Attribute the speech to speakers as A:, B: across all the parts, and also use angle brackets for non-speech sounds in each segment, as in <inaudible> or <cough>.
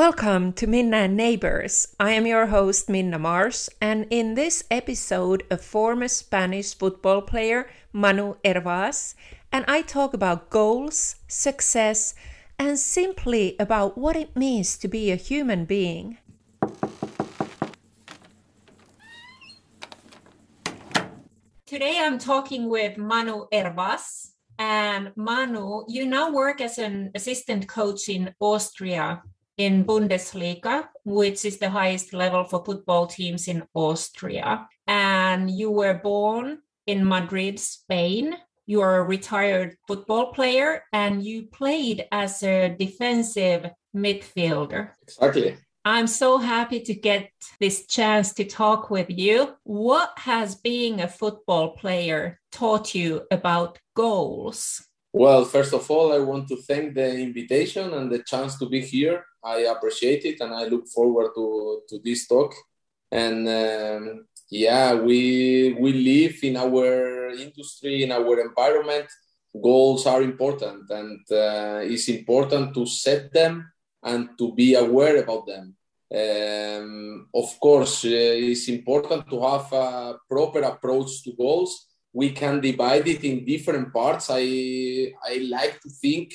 A: Welcome to Minna Neighbors. I am your host, Minna Mars, and in this episode, a former Spanish football player, Manu Hervas, and I talk about goals, success, and simply about what it means to be a human being. Today I'm talking with Manu Hervas. And Manu, you now work as an assistant coach in Austria in Bundesliga, which is the highest level for football teams in Austria. And you were born in Madrid, Spain. You are a retired football player and you played as a defensive midfielder.
B: Exactly.
A: I'm so happy to get this chance to talk with you. What has being a football player taught you about goals?
B: Well, first of all, I want to thank the invitation and the chance to be here. I appreciate it and I look forward to, to this talk. And um, yeah, we, we live in our industry, in our environment. Goals are important and uh, it's important to set them and to be aware about them. Um, of course, uh, it's important to have a proper approach to goals. We can divide it in different parts. I I like to think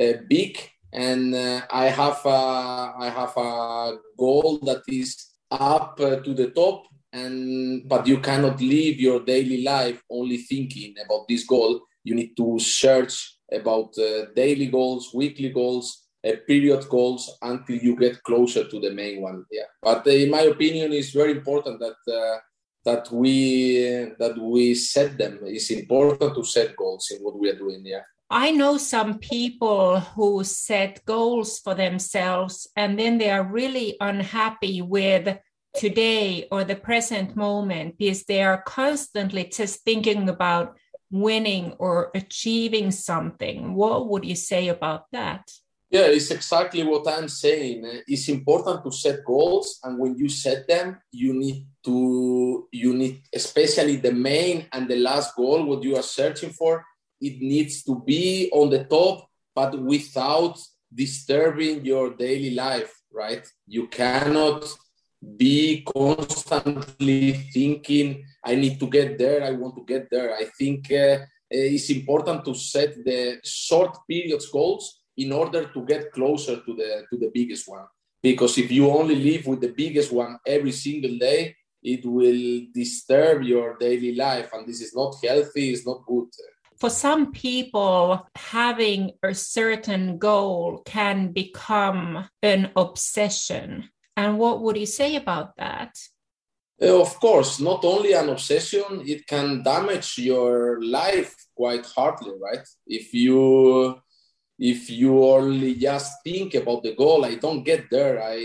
B: uh, big, and uh, I have a, I have a goal that is up uh, to the top, and but you cannot live your daily life only thinking about this goal. You need to search about uh, daily goals, weekly goals, uh, period goals until you get closer to the main one. Yeah, but in my opinion, it's very important that uh, that we that we set them. It's important to set goals in what we are doing. Yeah.
A: I know some people who set goals for themselves and then they are really unhappy with today or the present moment because they are constantly just thinking about winning or achieving something. What would you say about that?
B: Yeah, it's exactly what I'm saying. It's important to set goals, and when you set them, you need to you need especially the main and the last goal, what you are searching for. It needs to be on the top, but without disturbing your daily life. Right? You cannot be constantly thinking, "I need to get there. I want to get there." I think uh, it's important to set the short periods goals in order to get closer to the to the biggest one. Because if you only live with the biggest one every single day it will disturb your daily life and this is not healthy it's not good.
A: For some people having a certain goal can become an obsession. And what would you say about that?
B: Uh, of course not only an obsession it can damage your life quite hardly right? If you if you only just think about the goal i don't get there. I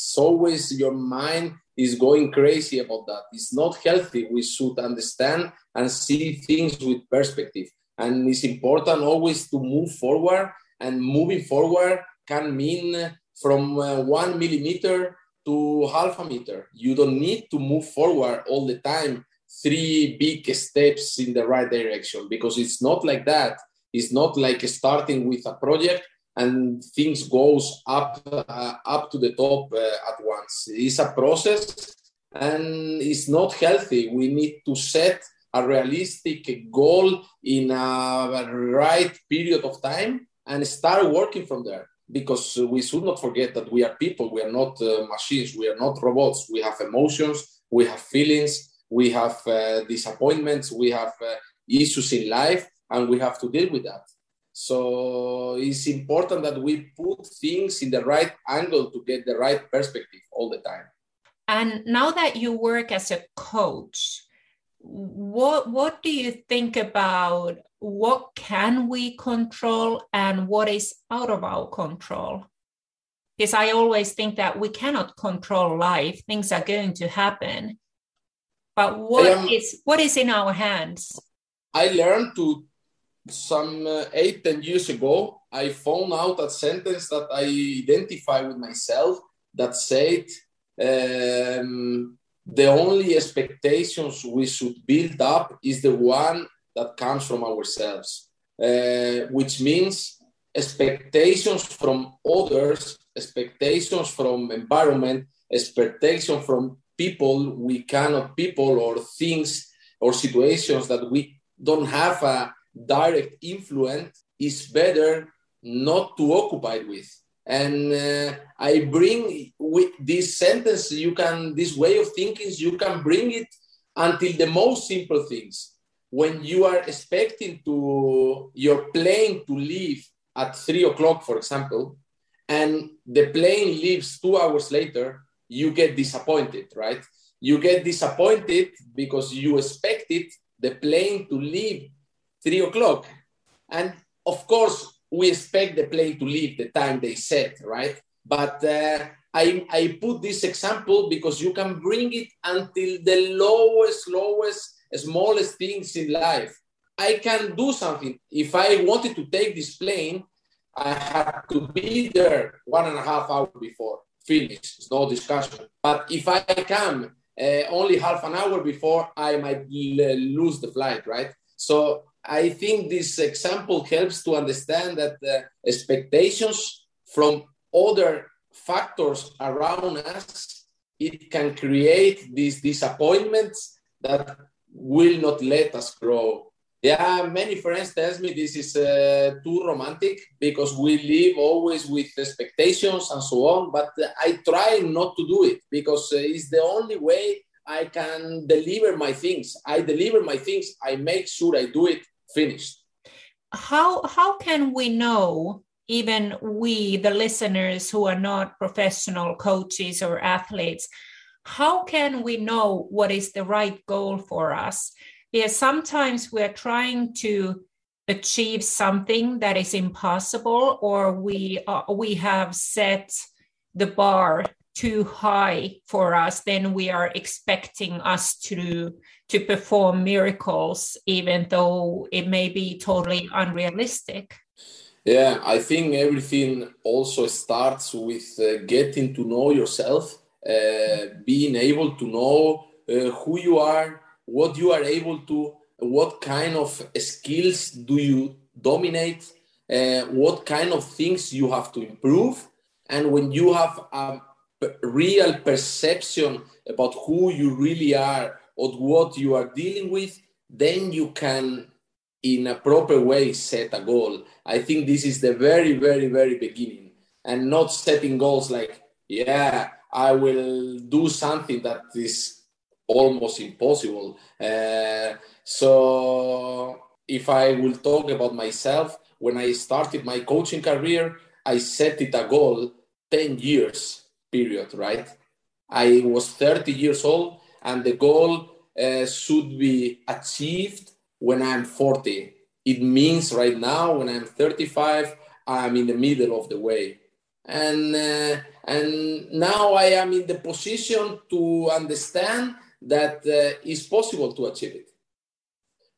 B: it's always your mind is going crazy about that. It's not healthy. We should understand and see things with perspective. And it's important always to move forward and moving forward can mean from uh, one millimeter to half a meter. You don't need to move forward all the time three big steps in the right direction because it's not like that it's not like starting with a project and things goes up uh, up to the top uh, at once. It's a process and it's not healthy. We need to set a realistic goal in a right period of time and start working from there. Because we should not forget that we are people. We are not uh, machines. We are not robots. We have emotions. We have feelings. We have uh, disappointments. We have uh, issues in life and we have to deal with that. So it's important that we put things in the right angle to get the right perspective all the time.
A: And now that you work as a coach, what what do you think about what can we control and what is out of our control? Because I always think that we cannot control life; things are going to happen. But what um, is what is in our hands?
B: I learned to some uh, eight, ten years ago, I found out a sentence that I identify with myself that said, um, the only expectations we should build up is the one that comes from ourselves, uh, which means expectations from others, expectations from environment, expectation from people we cannot, people or things or situations that we don't have a direct influence is better not to occupy with. And uh, I bring with this sentence, you can, this way of thinking, you can bring it until the most simple things. When you are expecting to your plane to leave at three o'clock, for example, and the plane leaves two hours later, you get disappointed, right? You get disappointed because you expected the plane to leave three o'clock. And of course, we expect the plane to leave the time they set, right? But uh, I, I put this example because you can bring it until the lowest, lowest, smallest things in life. I can do something. If I wanted to take this plane, I have to be there one and a half hour before finish. It's no discussion. But if I come uh, only half an hour before, I might l- lose the flight, right? So I think this example helps to understand that the expectations from other factors around us, it can create these disappointments that will not let us grow. Yeah, many friends tell me this is uh, too romantic because we live always with expectations and so on. But I try not to do it because uh, it's the only way I can deliver my things. I deliver my things. I make sure I do it finished.
A: How how can we know, even we, the listeners who are not professional coaches or athletes, how can we know what is the right goal for us? Because sometimes we're trying to achieve something that is impossible, or we uh, we have set the bar too high for us, then we are expecting us to to perform miracles, even though it may be totally unrealistic.
B: Yeah, I think everything also starts with uh, getting to know yourself, uh, being able to know uh, who you are, what you are able to, what kind of skills do you dominate, uh, what kind of things you have to improve. And when you have a real perception about who you really are or what you are dealing with, then you can, in a proper way, set a goal. I think this is the very, very, very beginning, and not setting goals like, yeah, I will do something that is almost impossible. Uh, so, if I will talk about myself, when I started my coaching career, I set it a goal 10 years period, right? I was 30 years old, and the goal uh, should be achieved when I'm 40. It means right now, when I'm 35, I'm in the middle of the way. And, uh, and now I am in the position to understand that uh, it's possible to achieve it.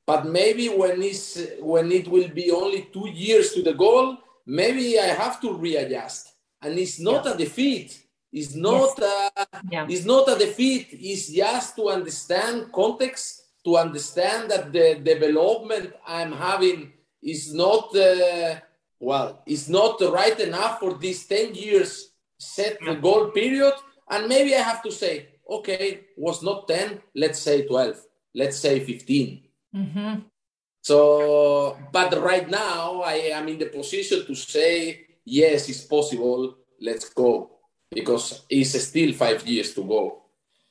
B: But maybe when, it's, when it will be only two years to the goal, maybe I have to readjust. And it's not yeah. a defeat, it's not yes. a, yeah. it's not a defeat. It's just to understand context, to understand that the development I'm having is not uh, well, it's not right enough for this 10 years set the goal period. And maybe I have to say, okay, was not 10, let's say 12, let's say 15. Mm-hmm. So, but right now I am in the position to say, yes, it's possible, let's go because it's still five years to go.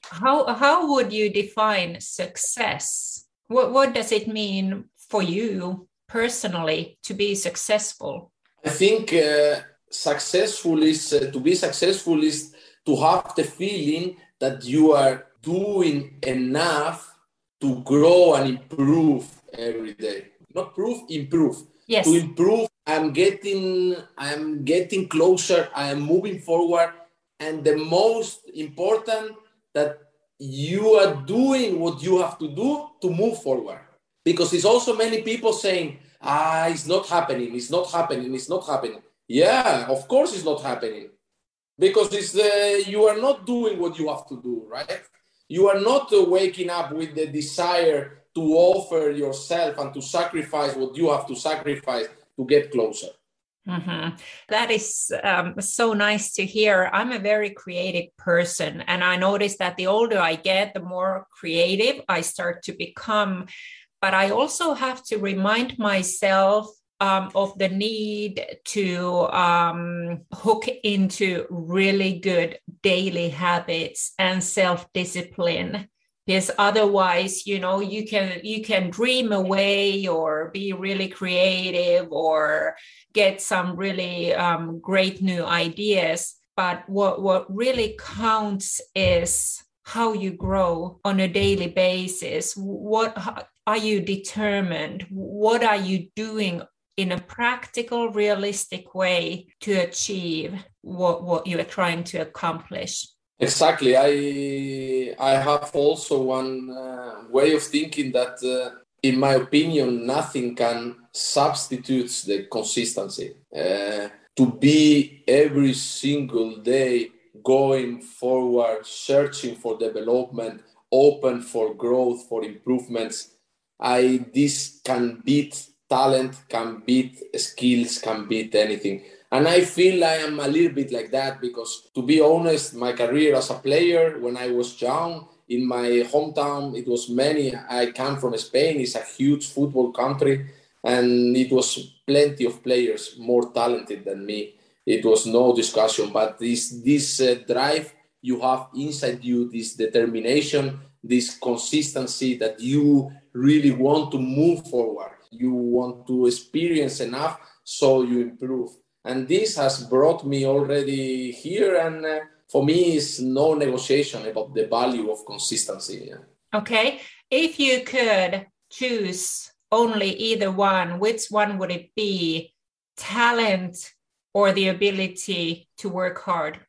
A: How, how would you define success? What, what does it mean for you personally to be successful?
B: I think uh, successful is uh, to be successful is to have the feeling that you are doing enough to grow and improve every day. Not prove, improve.
A: Yes.
B: To improve, I'm getting I'm getting closer, I am moving forward and the most important that you are doing what you have to do to move forward. Because it's also many people saying ah it's not happening it's not happening it's not happening. Yeah of course it's not happening. Because it's uh, you are not doing what you have to do right? You are not uh, waking up with the desire to offer yourself and to sacrifice what you have to sacrifice to get closer
A: Mm-hmm. That is um, so nice to hear. I'm a very creative person, and I notice that the older I get, the more creative I start to become. But I also have to remind myself um, of the need to um, hook into really good daily habits and self discipline because otherwise you know you can you can dream away or be really creative or get some really um, great new ideas. But what what really counts is how you grow on a daily basis. What are you determined? What are you doing in a practical realistic way to achieve what what you are trying to accomplish
B: Exactly. I I have also one uh, way of thinking that, uh, in my opinion, nothing can substitute the consistency. Uh, to be every single day going forward, searching for development, open for growth, for improvements. I this can beat talent, can beat skills, can beat anything. And I feel I am a little bit like that because, to be honest, my career as a player when I was young in my hometown, it was many. I come from Spain, it's a huge football country, and it was plenty of players more talented than me. It was no discussion, but this this uh, drive you have inside you, this determination, this consistency that you really want to move forward. You want to experience enough so you improve and this has brought me already here and uh, for me is no negotiation about the value of consistency yeah.
A: okay. If you could choose only either one which one would it be? Talent or the ability to work hard?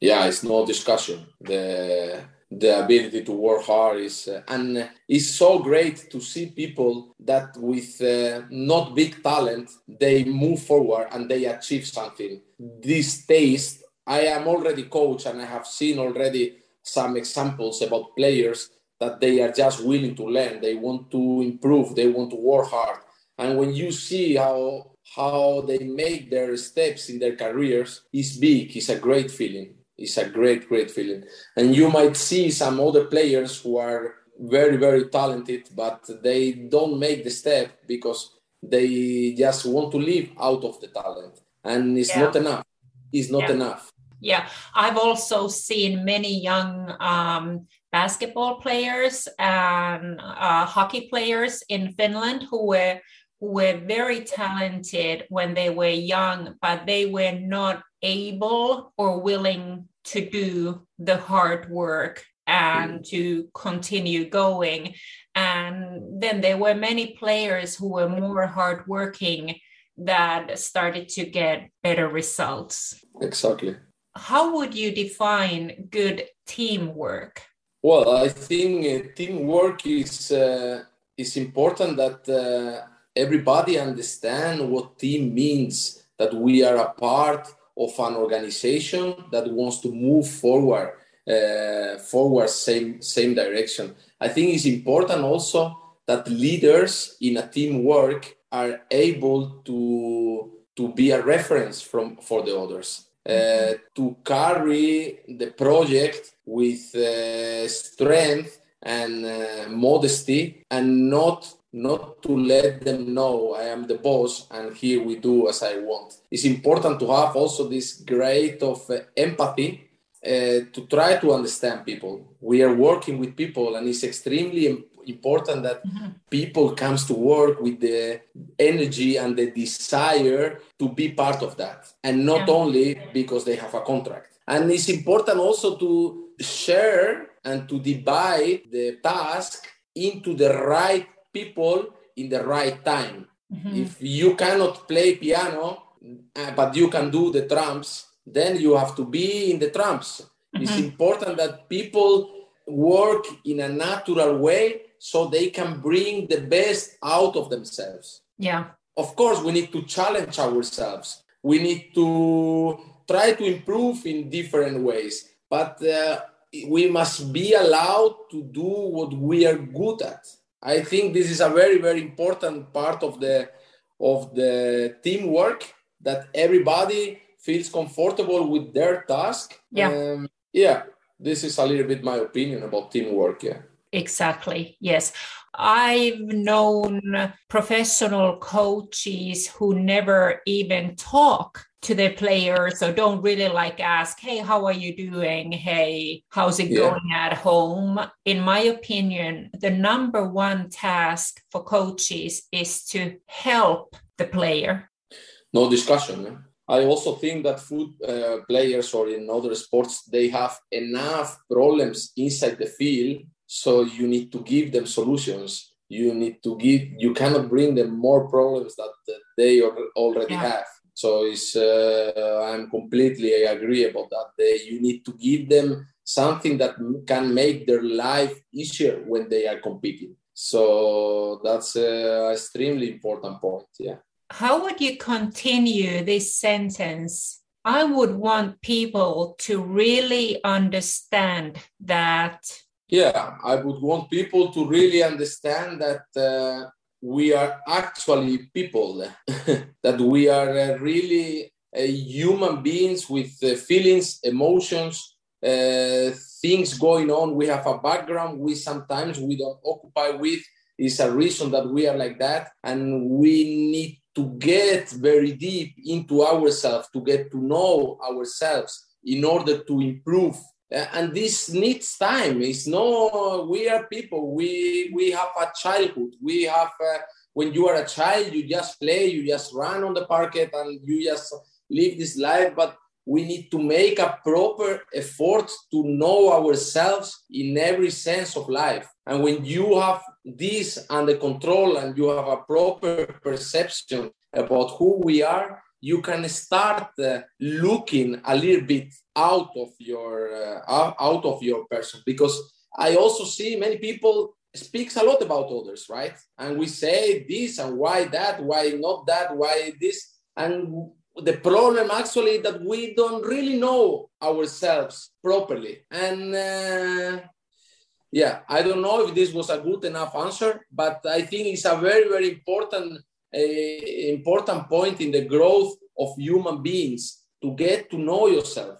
B: Yeah it's no discussion. The the ability to work hard is uh, and it's so great to see people that with uh, not big talent they move forward and they achieve something. This taste i am already coach and i have seen already some examples about players that they are just willing to learn. They want to improve they want to work hard. And when you see how how they make their steps in their careers it's big it's a great feeling it's a great, great feeling. And you might see some other players who are very, very talented, but they don't make the step because they just want to live out of the talent. And it's yeah. not enough. It's not yeah. enough.
A: Yeah, I've also seen many young um, basketball players and uh, hockey players in Finland who were who were very talented when they were young, but they were not able or willing to do the hard work and mm. to continue going. And then there were many players who were more hardworking that started to get better results.
B: Exactly.
A: How would you define good teamwork?
B: Well, I think uh, teamwork is uh, is important that uh, everybody understand what team means. That we are a part of an organization that wants to move forward uh, forward same same direction. I think it's important also that leaders in a teamwork are able to to be a reference from for the others uh, to carry the project with uh, strength and uh, modesty and not not to let them know I am the boss and here we do as I want. It's important to have also this grade of uh, empathy uh, to try to understand people. We are working with people and it's extremely important that mm-hmm. people comes to work with the energy and the desire to be part of that and not yeah. only because they have a contract. And it's important also to share and to divide the task into the right people in the right time. Mm-hmm. If you cannot play piano, uh, but you can do the drums, then you have to be in the drums. Mm-hmm. It's important that people work in a natural way so they can bring the best out of themselves.
A: Yeah.
B: Of course, we need to challenge ourselves. We need to try to improve in different ways, but uh, we must be allowed to do what we are good at. I think this is a very very important part of the of the teamwork that everybody feels comfortable with their task.
A: Yeah.
B: Um, yeah, this is a little bit my opinion about teamwork. Yeah.
A: Exactly. Yes. I've known professional coaches who never even talk to their players so don't really like ask hey how are you doing? Hey how's it yeah. going at home? In my opinion the number one task for coaches is to help the player.
B: No discussion i also think that food uh, players or in other sports they have enough problems inside the field so you need to give them solutions. You need to give you cannot bring them more problems that, that they already yeah. have so it's uh, I'm completely agree about that. They, you need to give them something that can make their life easier when they are competing. So that's an extremely important point. Yeah.
A: How would you continue this sentence? I would want people to really understand that.
B: Yeah, I would want people to really understand that uh, we are actually people, <laughs> that we are uh, really uh, human beings with uh, feelings, emotions, things going on. We have a background we sometimes we don't occupy with. Is a reason that we are like that, and we need to get very deep into ourselves to get to know ourselves in order to improve and this needs time. It's no we are people. We we have a childhood. We have uh, when you are a child you just play you just run on the parquet and you just live this life. But we need to make a proper effort to know ourselves in every sense of life. And when you have this under control and you have a proper perception about who we are you can start uh, looking a little bit out of your uh, out of your person. Because i also see many people speaks a lot about others right? And we say this and why that why not that why this. And the problem actually that we don't really know ourselves properly. And uh, yeah i don't know if this was a good enough answer but i think it's a very very important important point in the growth of human beings to get to know yourself,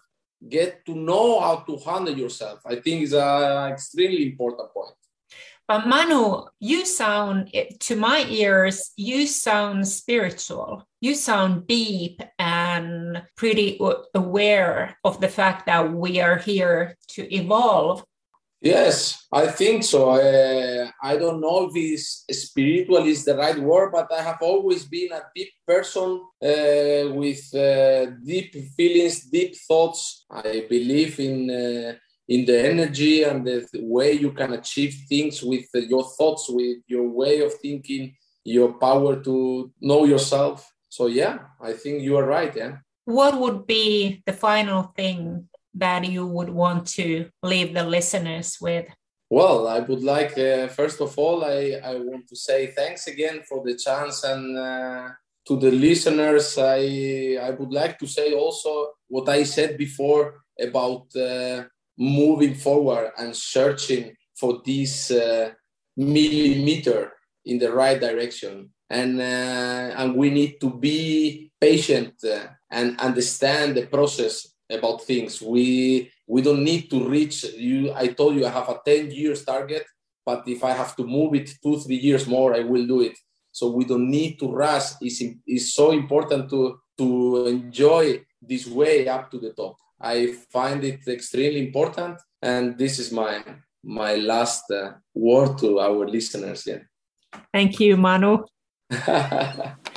B: get to know how to handle yourself. I think is an extremely important point.
A: But Manu, you sound, to my ears, you sound spiritual. You sound deep and pretty aware of the fact that we are here to evolve
B: Yes, I think so. I, I don't know if it's spiritual is the right word, but I have always been a deep person uh, with uh, deep feelings, deep thoughts. I believe in uh, in the energy and the way you can achieve things with your thoughts, with your way of thinking, your power to know yourself. So yeah, I think you are right. Yeah.
A: What would be the final thing that you would want to leave the listeners with?
B: Well, I would like, uh, first of all, I, I want to say thanks again for the chance and uh, to the listeners. I, I would like to say also what I said before about uh, moving forward and searching for this uh, millimeter in the right direction. And, uh, and we need to be patient uh, and understand the process about things. We we don't need to reach you. I told you I have a 10 years target, but if I have to move it two, three years more, I will do it. So we don't need to rush. It's, it's so important to, to enjoy this way up to the top. I find it extremely important. And this is my my last uh, word to our listeners. Yeah.
A: Thank you, Manu. <laughs>